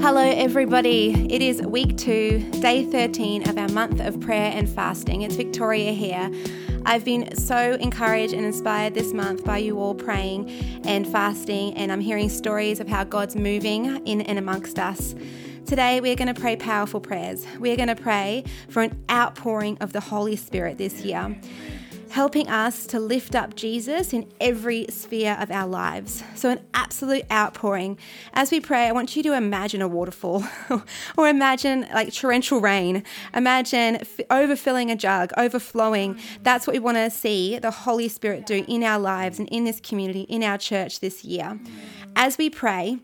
Hello, everybody. It is week two, day 13 of our month of prayer and fasting. It's Victoria here. I've been so encouraged and inspired this month by you all praying and fasting, and I'm hearing stories of how God's moving in and amongst us. Today, we're going to pray powerful prayers. We're going to pray for an outpouring of the Holy Spirit this year helping us to lift up Jesus in every sphere of our lives. So, an absolute outpouring. As we pray, I want you to imagine a waterfall or imagine like torrential rain. Imagine f- overfilling a jug, overflowing. That's what we want to see the Holy Spirit do in our lives and in this community, in our church this year. As we pray,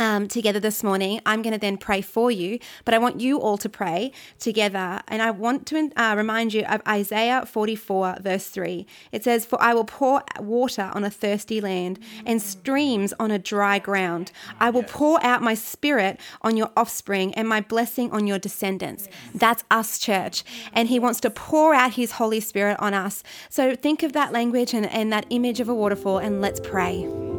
um, together this morning. I'm going to then pray for you, but I want you all to pray together. And I want to uh, remind you of Isaiah 44, verse 3. It says, For I will pour water on a thirsty land and streams on a dry ground. I will pour out my spirit on your offspring and my blessing on your descendants. That's us, church. And He wants to pour out His Holy Spirit on us. So think of that language and, and that image of a waterfall, and let's pray.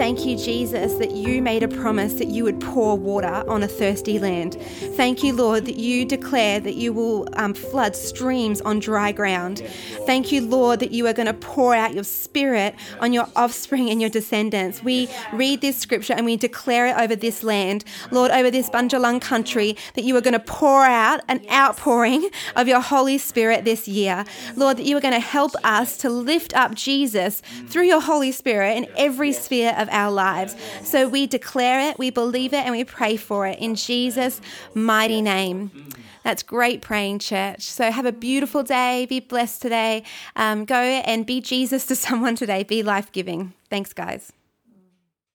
Thank you, Jesus, that you made a promise that you would pour water on a thirsty land. Thank you, Lord, that you declare that you will um, flood streams on dry ground. Thank you, Lord, that you are going to pour out your spirit on your offspring and your descendants. We read this scripture and we declare it over this land, Lord, over this Bundjalung country, that you are going to pour out an outpouring of your Holy Spirit this year. Lord, that you are going to help us to lift up Jesus through your Holy Spirit in every sphere of our lives. So we declare it, we believe it, and we pray for it in Jesus' mighty name. That's great praying, church. So have a beautiful day. Be blessed today. Um, go and be Jesus to someone today. Be life giving. Thanks, guys.